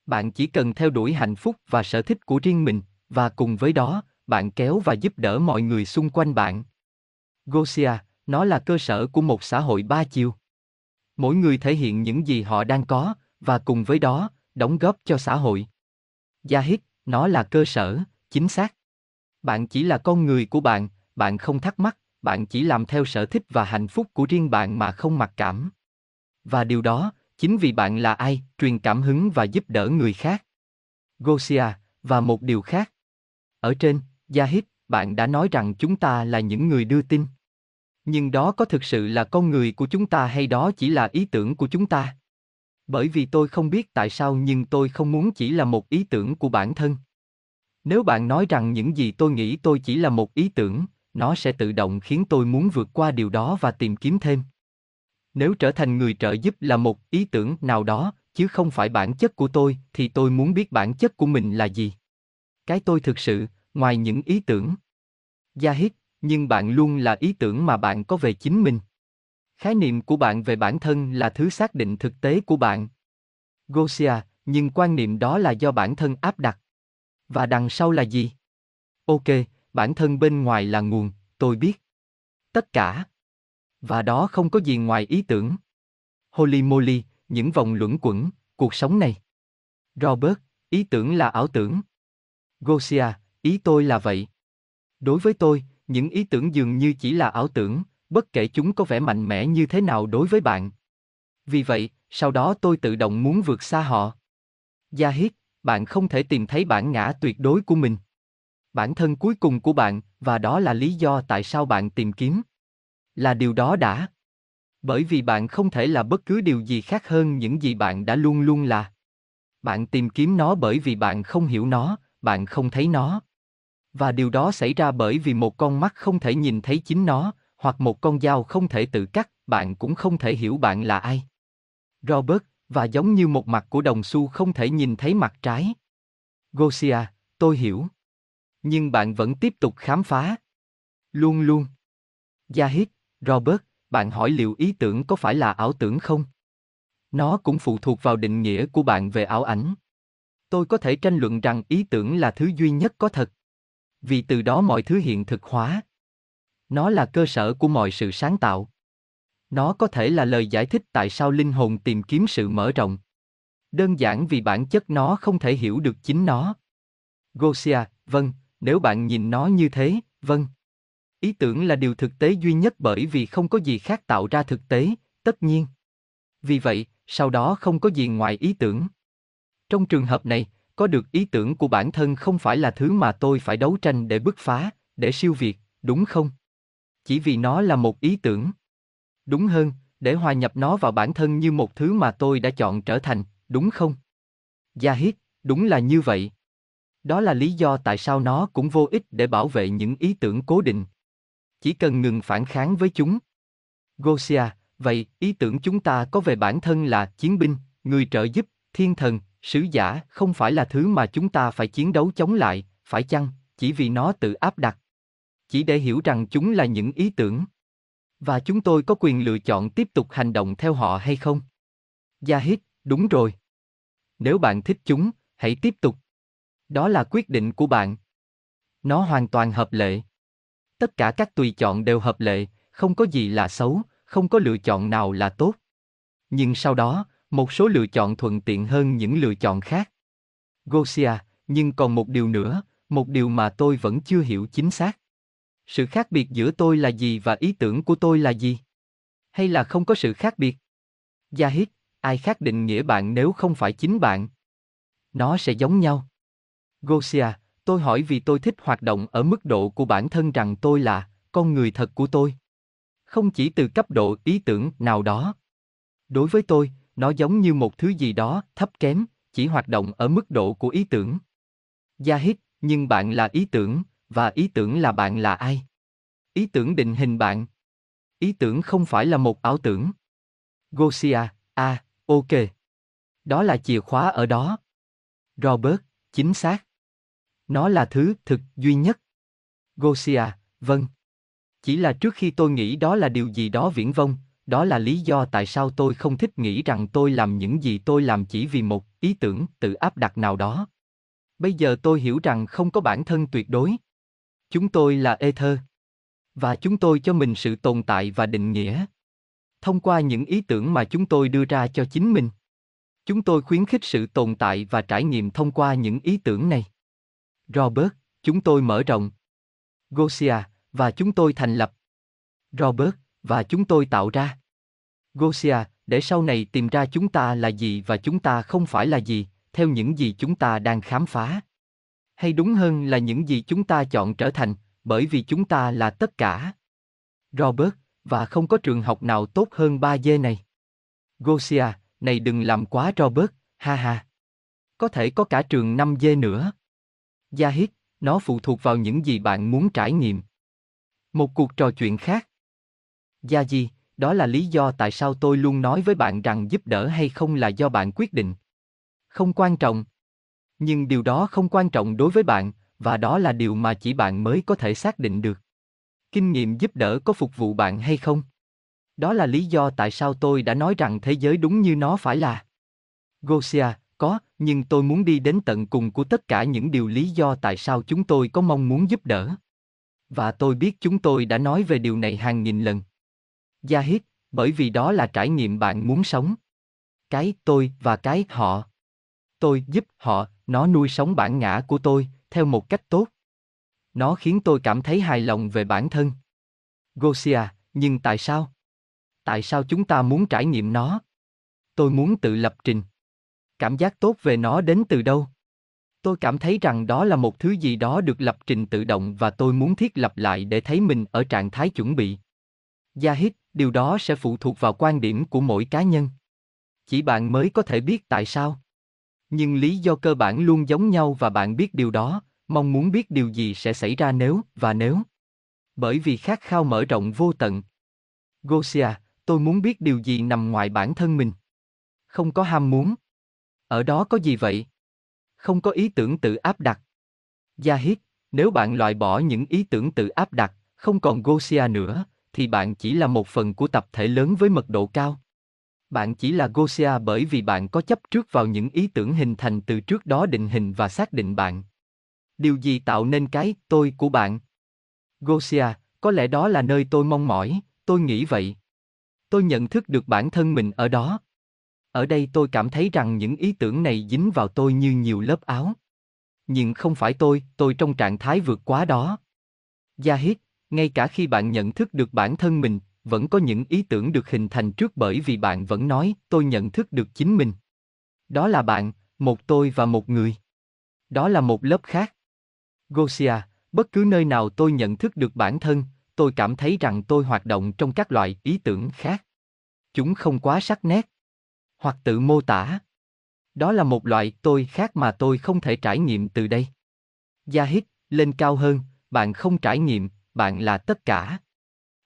Bạn chỉ cần theo đuổi hạnh phúc và sở thích của riêng mình, và cùng với đó, bạn kéo và giúp đỡ mọi người xung quanh bạn. Gosia, nó là cơ sở của một xã hội ba chiều. Mỗi người thể hiện những gì họ đang có, và cùng với đó, đóng góp cho xã hội. Gia hít, nó là cơ sở, chính xác. Bạn chỉ là con người của bạn, bạn không thắc mắc, bạn chỉ làm theo sở thích và hạnh phúc của riêng bạn mà không mặc cảm. Và điều đó, chính vì bạn là ai, truyền cảm hứng và giúp đỡ người khác. Gosia, và một điều khác. Ở trên, Yahid, bạn đã nói rằng chúng ta là những người đưa tin. Nhưng đó có thực sự là con người của chúng ta hay đó chỉ là ý tưởng của chúng ta? Bởi vì tôi không biết tại sao nhưng tôi không muốn chỉ là một ý tưởng của bản thân. Nếu bạn nói rằng những gì tôi nghĩ tôi chỉ là một ý tưởng, nó sẽ tự động khiến tôi muốn vượt qua điều đó và tìm kiếm thêm. Nếu trở thành người trợ giúp là một ý tưởng nào đó, chứ không phải bản chất của tôi, thì tôi muốn biết bản chất của mình là gì. Cái tôi thực sự, ngoài những ý tưởng. Gia hít, nhưng bạn luôn là ý tưởng mà bạn có về chính mình. Khái niệm của bạn về bản thân là thứ xác định thực tế của bạn. Gosia, nhưng quan niệm đó là do bản thân áp đặt. Và đằng sau là gì? Ok, bản thân bên ngoài là nguồn, tôi biết. Tất cả. Và đó không có gì ngoài ý tưởng. Holy moly, những vòng luẩn quẩn, cuộc sống này. Robert, ý tưởng là ảo tưởng. Gosia, ý tôi là vậy. Đối với tôi, những ý tưởng dường như chỉ là ảo tưởng, bất kể chúng có vẻ mạnh mẽ như thế nào đối với bạn. Vì vậy, sau đó tôi tự động muốn vượt xa họ. Gia hít, bạn không thể tìm thấy bản ngã tuyệt đối của mình. Bản thân cuối cùng của bạn, và đó là lý do tại sao bạn tìm kiếm. Là điều đó đã. Bởi vì bạn không thể là bất cứ điều gì khác hơn những gì bạn đã luôn luôn là. Bạn tìm kiếm nó bởi vì bạn không hiểu nó, bạn không thấy nó. Và điều đó xảy ra bởi vì một con mắt không thể nhìn thấy chính nó, hoặc một con dao không thể tự cắt, bạn cũng không thể hiểu bạn là ai. Robert, và giống như một mặt của đồng xu không thể nhìn thấy mặt trái. Gosia, tôi hiểu. Nhưng bạn vẫn tiếp tục khám phá. Luôn luôn. Zahid, Robert, bạn hỏi liệu ý tưởng có phải là ảo tưởng không? Nó cũng phụ thuộc vào định nghĩa của bạn về ảo ảnh. Tôi có thể tranh luận rằng ý tưởng là thứ duy nhất có thật. Vì từ đó mọi thứ hiện thực hóa. Nó là cơ sở của mọi sự sáng tạo. Nó có thể là lời giải thích tại sao linh hồn tìm kiếm sự mở rộng. Đơn giản vì bản chất nó không thể hiểu được chính nó. Gosia, vâng, nếu bạn nhìn nó như thế, vâng. Ý tưởng là điều thực tế duy nhất bởi vì không có gì khác tạo ra thực tế, tất nhiên. Vì vậy, sau đó không có gì ngoài ý tưởng. Trong trường hợp này, có được ý tưởng của bản thân không phải là thứ mà tôi phải đấu tranh để bứt phá, để siêu việt, đúng không? Chỉ vì nó là một ý tưởng. Đúng hơn, để hòa nhập nó vào bản thân như một thứ mà tôi đã chọn trở thành, đúng không? Gia Hiết, đúng là như vậy. Đó là lý do tại sao nó cũng vô ích để bảo vệ những ý tưởng cố định. Chỉ cần ngừng phản kháng với chúng. Gosia, vậy ý tưởng chúng ta có về bản thân là chiến binh, người trợ giúp, thiên thần, sứ giả không phải là thứ mà chúng ta phải chiến đấu chống lại, phải chăng, chỉ vì nó tự áp đặt. Chỉ để hiểu rằng chúng là những ý tưởng. Và chúng tôi có quyền lựa chọn tiếp tục hành động theo họ hay không? Gia hít, đúng rồi. Nếu bạn thích chúng, hãy tiếp tục. Đó là quyết định của bạn. Nó hoàn toàn hợp lệ. Tất cả các tùy chọn đều hợp lệ, không có gì là xấu, không có lựa chọn nào là tốt. Nhưng sau đó, một số lựa chọn thuận tiện hơn những lựa chọn khác. Gosia, nhưng còn một điều nữa, một điều mà tôi vẫn chưa hiểu chính xác. Sự khác biệt giữa tôi là gì và ý tưởng của tôi là gì? Hay là không có sự khác biệt? Gia hít, ai khác định nghĩa bạn nếu không phải chính bạn? Nó sẽ giống nhau. Gosia, tôi hỏi vì tôi thích hoạt động ở mức độ của bản thân rằng tôi là con người thật của tôi. Không chỉ từ cấp độ ý tưởng nào đó. Đối với tôi, nó giống như một thứ gì đó thấp kém, chỉ hoạt động ở mức độ của ý tưởng. Gia hít, nhưng bạn là ý tưởng, và ý tưởng là bạn là ai? Ý tưởng định hình bạn. Ý tưởng không phải là một ảo tưởng. Gosia, à, ok. Đó là chìa khóa ở đó. Robert, chính xác. Nó là thứ thực duy nhất. Gosia, vâng. Chỉ là trước khi tôi nghĩ đó là điều gì đó viễn vông, đó là lý do tại sao tôi không thích nghĩ rằng tôi làm những gì tôi làm chỉ vì một ý tưởng tự áp đặt nào đó. Bây giờ tôi hiểu rằng không có bản thân tuyệt đối. Chúng tôi là Ether. Và chúng tôi cho mình sự tồn tại và định nghĩa. Thông qua những ý tưởng mà chúng tôi đưa ra cho chính mình. Chúng tôi khuyến khích sự tồn tại và trải nghiệm thông qua những ý tưởng này. Robert, chúng tôi mở rộng. Gosia, và chúng tôi thành lập. Robert, và chúng tôi tạo ra. Gosia, để sau này tìm ra chúng ta là gì và chúng ta không phải là gì, theo những gì chúng ta đang khám phá. Hay đúng hơn là những gì chúng ta chọn trở thành, bởi vì chúng ta là tất cả. Robert, và không có trường học nào tốt hơn 3 dê này. Gosia, này đừng làm quá Robert, ha ha. Có thể có cả trường 5 dê nữa. Gia nó phụ thuộc vào những gì bạn muốn trải nghiệm. Một cuộc trò chuyện khác. Gia Di, đó là lý do tại sao tôi luôn nói với bạn rằng giúp đỡ hay không là do bạn quyết định. Không quan trọng. Nhưng điều đó không quan trọng đối với bạn, và đó là điều mà chỉ bạn mới có thể xác định được. Kinh nghiệm giúp đỡ có phục vụ bạn hay không? Đó là lý do tại sao tôi đã nói rằng thế giới đúng như nó phải là. Gosia, có, nhưng tôi muốn đi đến tận cùng của tất cả những điều lý do tại sao chúng tôi có mong muốn giúp đỡ. Và tôi biết chúng tôi đã nói về điều này hàng nghìn lần. Gia bởi vì đó là trải nghiệm bạn muốn sống. Cái tôi và cái họ. Tôi giúp họ, nó nuôi sống bản ngã của tôi, theo một cách tốt. Nó khiến tôi cảm thấy hài lòng về bản thân. Gosia, nhưng tại sao? Tại sao chúng ta muốn trải nghiệm nó? Tôi muốn tự lập trình. Cảm giác tốt về nó đến từ đâu? Tôi cảm thấy rằng đó là một thứ gì đó được lập trình tự động và tôi muốn thiết lập lại để thấy mình ở trạng thái chuẩn bị. Yahid, điều đó sẽ phụ thuộc vào quan điểm của mỗi cá nhân. Chỉ bạn mới có thể biết tại sao. Nhưng lý do cơ bản luôn giống nhau và bạn biết điều đó, mong muốn biết điều gì sẽ xảy ra nếu và nếu. Bởi vì khát khao mở rộng vô tận. Gosia, tôi muốn biết điều gì nằm ngoài bản thân mình. Không có ham muốn. Ở đó có gì vậy? Không có ý tưởng tự áp đặt. Yahid, nếu bạn loại bỏ những ý tưởng tự áp đặt, không còn Gosia nữa, thì bạn chỉ là một phần của tập thể lớn với mật độ cao. Bạn chỉ là Gosia bởi vì bạn có chấp trước vào những ý tưởng hình thành từ trước đó định hình và xác định bạn. Điều gì tạo nên cái tôi của bạn? Gosia, có lẽ đó là nơi tôi mong mỏi, tôi nghĩ vậy. Tôi nhận thức được bản thân mình ở đó. Ở đây tôi cảm thấy rằng những ý tưởng này dính vào tôi như nhiều lớp áo. Nhưng không phải tôi, tôi trong trạng thái vượt quá đó. Yahid, ngay cả khi bạn nhận thức được bản thân mình, vẫn có những ý tưởng được hình thành trước bởi vì bạn vẫn nói, tôi nhận thức được chính mình. Đó là bạn, một tôi và một người. Đó là một lớp khác. Gosia, bất cứ nơi nào tôi nhận thức được bản thân, tôi cảm thấy rằng tôi hoạt động trong các loại ý tưởng khác. Chúng không quá sắc nét. Hoặc tự mô tả. Đó là một loại tôi khác mà tôi không thể trải nghiệm từ đây. Yahid, lên cao hơn, bạn không trải nghiệm, bạn là tất cả.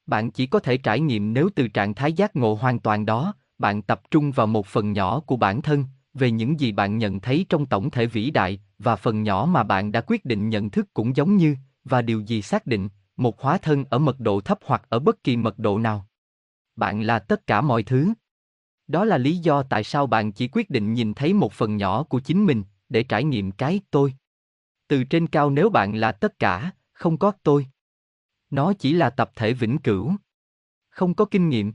Bạn chỉ có thể trải nghiệm nếu từ trạng thái giác ngộ hoàn toàn đó, bạn tập trung vào một phần nhỏ của bản thân, về những gì bạn nhận thấy trong tổng thể vĩ đại, và phần nhỏ mà bạn đã quyết định nhận thức cũng giống như, và điều gì xác định, một hóa thân ở mật độ thấp hoặc ở bất kỳ mật độ nào. Bạn là tất cả mọi thứ. Đó là lý do tại sao bạn chỉ quyết định nhìn thấy một phần nhỏ của chính mình, để trải nghiệm cái tôi. Từ trên cao nếu bạn là tất cả, không có tôi. Nó chỉ là tập thể vĩnh cửu. Không có kinh nghiệm.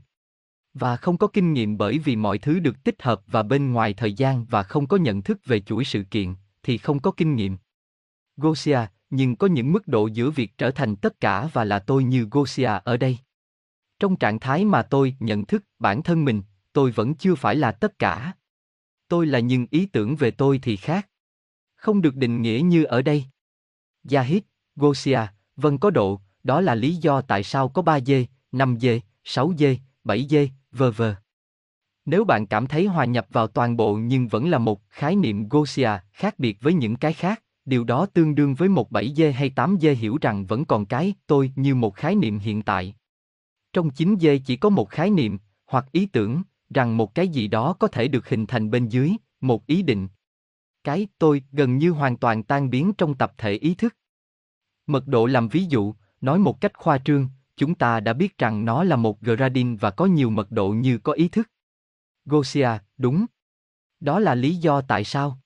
Và không có kinh nghiệm bởi vì mọi thứ được tích hợp và bên ngoài thời gian và không có nhận thức về chuỗi sự kiện, thì không có kinh nghiệm. Gosia, nhưng có những mức độ giữa việc trở thành tất cả và là tôi như Gosia ở đây. Trong trạng thái mà tôi nhận thức bản thân mình, tôi vẫn chưa phải là tất cả. Tôi là nhưng ý tưởng về tôi thì khác. Không được định nghĩa như ở đây. Yahid, Gosia, vâng có độ, đó là lý do tại sao có 3 dê, 5 dê, 6 dê, 7 dê, v.v. Nếu bạn cảm thấy hòa nhập vào toàn bộ nhưng vẫn là một khái niệm Gosia khác biệt với những cái khác, điều đó tương đương với một 7 dê hay 8 dê hiểu rằng vẫn còn cái tôi như một khái niệm hiện tại. Trong 9 dê chỉ có một khái niệm, hoặc ý tưởng, rằng một cái gì đó có thể được hình thành bên dưới, một ý định. Cái tôi gần như hoàn toàn tan biến trong tập thể ý thức. Mật độ làm ví dụ, nói một cách khoa trương, chúng ta đã biết rằng nó là một gradin và có nhiều mật độ như có ý thức. Gosia, đúng. Đó là lý do tại sao.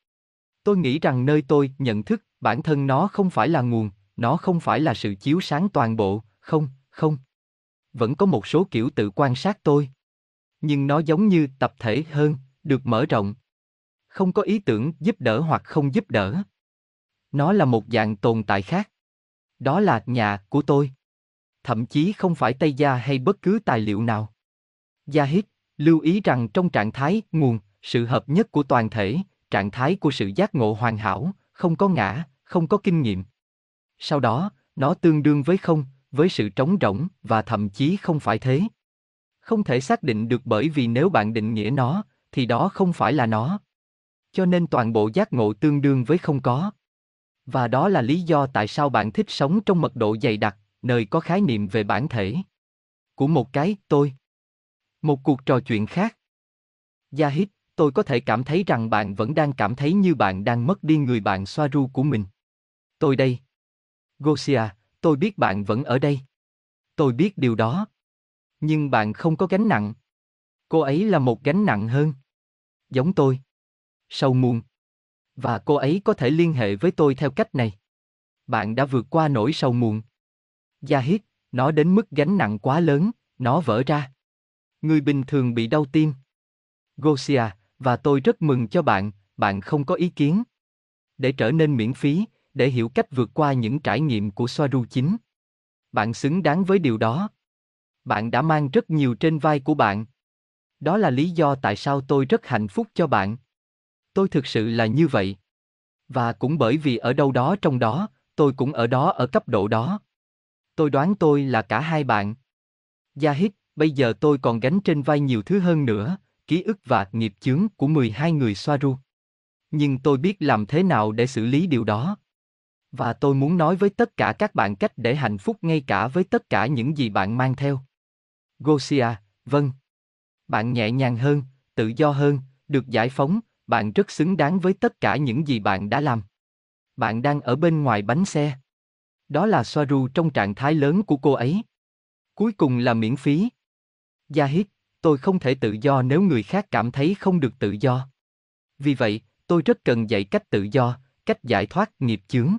Tôi nghĩ rằng nơi tôi nhận thức bản thân nó không phải là nguồn, nó không phải là sự chiếu sáng toàn bộ, không, không. Vẫn có một số kiểu tự quan sát tôi. Nhưng nó giống như tập thể hơn, được mở rộng. Không có ý tưởng giúp đỡ hoặc không giúp đỡ. Nó là một dạng tồn tại khác. Đó là nhà của tôi. Thậm chí không phải Tây Gia hay bất cứ tài liệu nào. Gia hít, lưu ý rằng trong trạng thái nguồn, sự hợp nhất của toàn thể, trạng thái của sự giác ngộ hoàn hảo, không có ngã, không có kinh nghiệm. Sau đó, nó tương đương với không, với sự trống rỗng và thậm chí không phải thế. Không thể xác định được bởi vì nếu bạn định nghĩa nó, thì đó không phải là nó. Cho nên toàn bộ giác ngộ tương đương với không có. Và đó là lý do tại sao bạn thích sống trong mật độ dày đặc, nơi có khái niệm về bản thể. Của một cái tôi. Một cuộc trò chuyện khác. gia hít tôi có thể cảm thấy rằng bạn vẫn đang cảm thấy như bạn đang mất đi người bạn xoa ru của mình. Tôi đây. Gosia, tôi biết bạn vẫn ở đây. Tôi biết điều đó. Nhưng bạn không có gánh nặng. Cô ấy là một gánh nặng hơn. Giống tôi. Sâu muôn. Và cô ấy có thể liên hệ với tôi theo cách này. Bạn đã vượt qua nỗi sầu muộn. Yahid, nó đến mức gánh nặng quá lớn, nó vỡ ra. Người bình thường bị đau tim. Gosia, và tôi rất mừng cho bạn, bạn không có ý kiến. Để trở nên miễn phí, để hiểu cách vượt qua những trải nghiệm của Soaru chính. Bạn xứng đáng với điều đó. Bạn đã mang rất nhiều trên vai của bạn. Đó là lý do tại sao tôi rất hạnh phúc cho bạn. Tôi thực sự là như vậy. Và cũng bởi vì ở đâu đó trong đó, tôi cũng ở đó ở cấp độ đó. Tôi đoán tôi là cả hai bạn. gia hít Bây giờ tôi còn gánh trên vai nhiều thứ hơn nữa, ký ức và nghiệp chướng của 12 người Soaru. Nhưng tôi biết làm thế nào để xử lý điều đó. Và tôi muốn nói với tất cả các bạn cách để hạnh phúc ngay cả với tất cả những gì bạn mang theo. Gosia, vâng. Bạn nhẹ nhàng hơn, tự do hơn, được giải phóng, bạn rất xứng đáng với tất cả những gì bạn đã làm. Bạn đang ở bên ngoài bánh xe. Đó là Soaru trong trạng thái lớn của cô ấy. Cuối cùng là miễn phí. Yahid, tôi không thể tự do nếu người khác cảm thấy không được tự do. Vì vậy, tôi rất cần dạy cách tự do, cách giải thoát nghiệp chướng.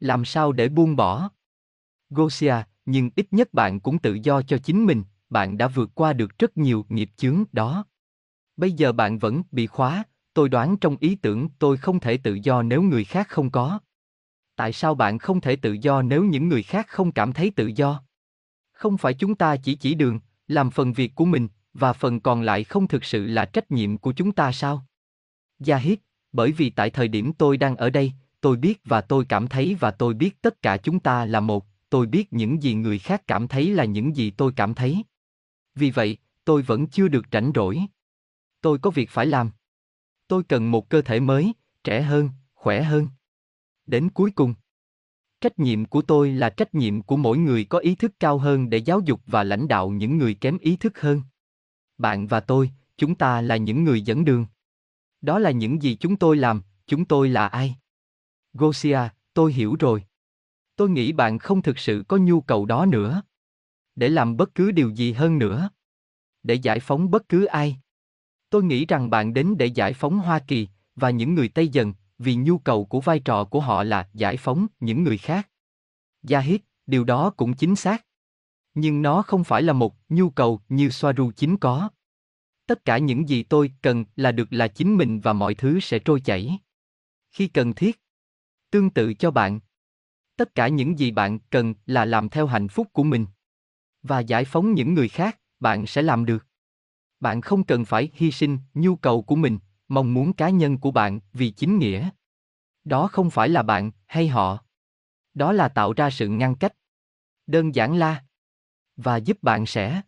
Làm sao để buông bỏ? Gosia, nhưng ít nhất bạn cũng tự do cho chính mình, bạn đã vượt qua được rất nhiều nghiệp chướng đó. Bây giờ bạn vẫn bị khóa, tôi đoán trong ý tưởng tôi không thể tự do nếu người khác không có. Tại sao bạn không thể tự do nếu những người khác không cảm thấy tự do? Không phải chúng ta chỉ chỉ đường, làm phần việc của mình, và phần còn lại không thực sự là trách nhiệm của chúng ta sao? Yahid, bởi vì tại thời điểm tôi đang ở đây, tôi biết và tôi cảm thấy và tôi biết tất cả chúng ta là một, tôi biết những gì người khác cảm thấy là những gì tôi cảm thấy. Vì vậy, tôi vẫn chưa được rảnh rỗi. Tôi có việc phải làm. Tôi cần một cơ thể mới, trẻ hơn, khỏe hơn. Đến cuối cùng, trách nhiệm của tôi là trách nhiệm của mỗi người có ý thức cao hơn để giáo dục và lãnh đạo những người kém ý thức hơn. Bạn và tôi, chúng ta là những người dẫn đường. Đó là những gì chúng tôi làm, chúng tôi là ai? Gosia, tôi hiểu rồi. Tôi nghĩ bạn không thực sự có nhu cầu đó nữa. Để làm bất cứ điều gì hơn nữa. Để giải phóng bất cứ ai. Tôi nghĩ rằng bạn đến để giải phóng Hoa Kỳ và những người Tây dần, vì nhu cầu của vai trò của họ là giải phóng những người khác. Yahid, điều đó cũng chính xác. Nhưng nó không phải là một nhu cầu như Soaru chính có. Tất cả những gì tôi cần là được là chính mình và mọi thứ sẽ trôi chảy. Khi cần thiết. Tương tự cho bạn. Tất cả những gì bạn cần là làm theo hạnh phúc của mình. Và giải phóng những người khác, bạn sẽ làm được. Bạn không cần phải hy sinh nhu cầu của mình, mong muốn cá nhân của bạn vì chính nghĩa. Đó không phải là bạn hay họ. Đó là tạo ra sự ngăn cách. Đơn giản là và giúp bạn sẽ